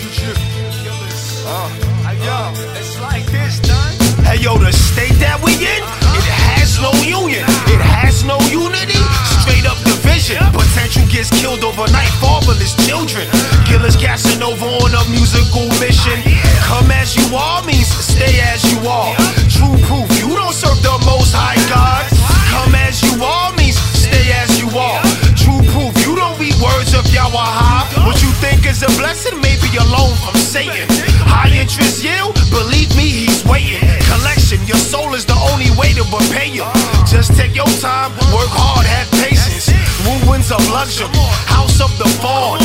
relationship. Hey, yo, the state that we in, it has no union, it has no unity. Straight up division. Potential gets killed overnight, fatherless children. Gilles Casanova on a musical mission. Come as you are means stay as you are. True proof Satan. High interest yield, believe me, he's waiting. Collection, your soul is the only way to repay you. Just take your time, work hard, have patience. Ruins of luxury, house of the fawn,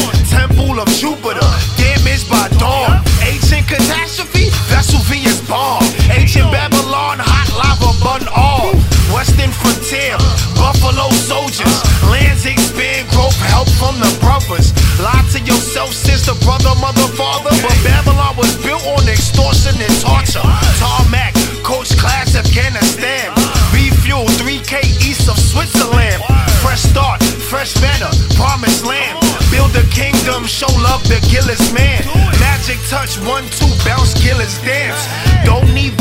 Lie to yourself, sister, brother, mother, father. But Babylon was built on extortion and torture. Tarmac, coach class, Afghanistan. Refuel, 3K east of Switzerland. Fresh start, fresh manner, promised land. Build a kingdom, show love to Gilles man. Magic touch, one, two, bounce Gilles dance. Don't need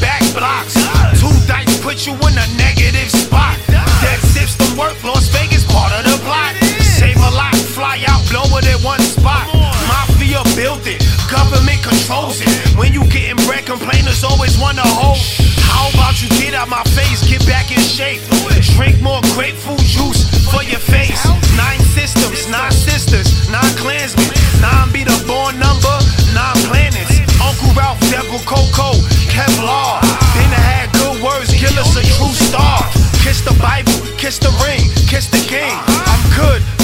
back blocks. Two dice put you in a negative spot. Dead system work, Las Vegas part of the plot. Save a lot, fly out, blow it at one spot. Mafia built it, government controls it. When you getting bread, complainers always wanna hold. How about you get out my face, get back in shape? Drink more grapefruit juice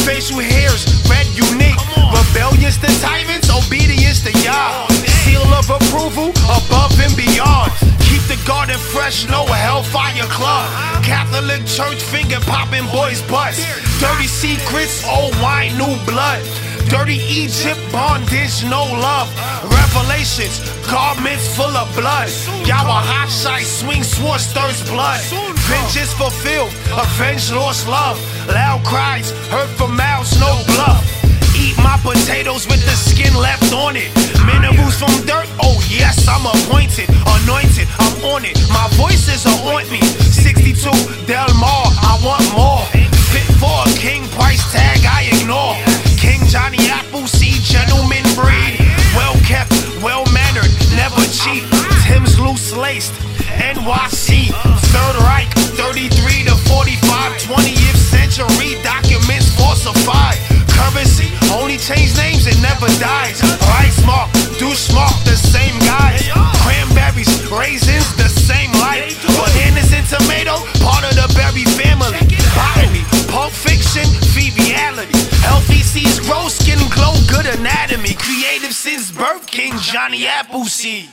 facial hairs, red unique. Rebellious to tyrants, obedience to Yah. Seal of approval, above and beyond. Keep the garden fresh, no hellfire club. Catholic church finger popping boys butts. Dirty secrets, oh, old wine, new blood. Dirty Egypt, bondage, no love. Revelations, garments full of blood. Yahweh hot shite, swing sword, stirs blood. Vengeance fulfilled, avenge lost love. Loud cries, heard from mouths, no bluff. Eat my potatoes with the skin left on it. Minerals from dirt, oh yes, I'm appointed. Anointed, I'm on it. My voice is a ointment. 62 Del Mar, NYC. Third Reich, 33 to 45, 20th century. Documents falsified. Currency, only change names, it never dies. Reichsmark, do mark, the same guys. Cranberries, raisins, the same life. Bananas and tomato, part of the berry family. Botany, pulp fiction, feed reality. Healthy seeds grow, skin glow, good anatomy. Creative since birth, King Johnny Appleseed.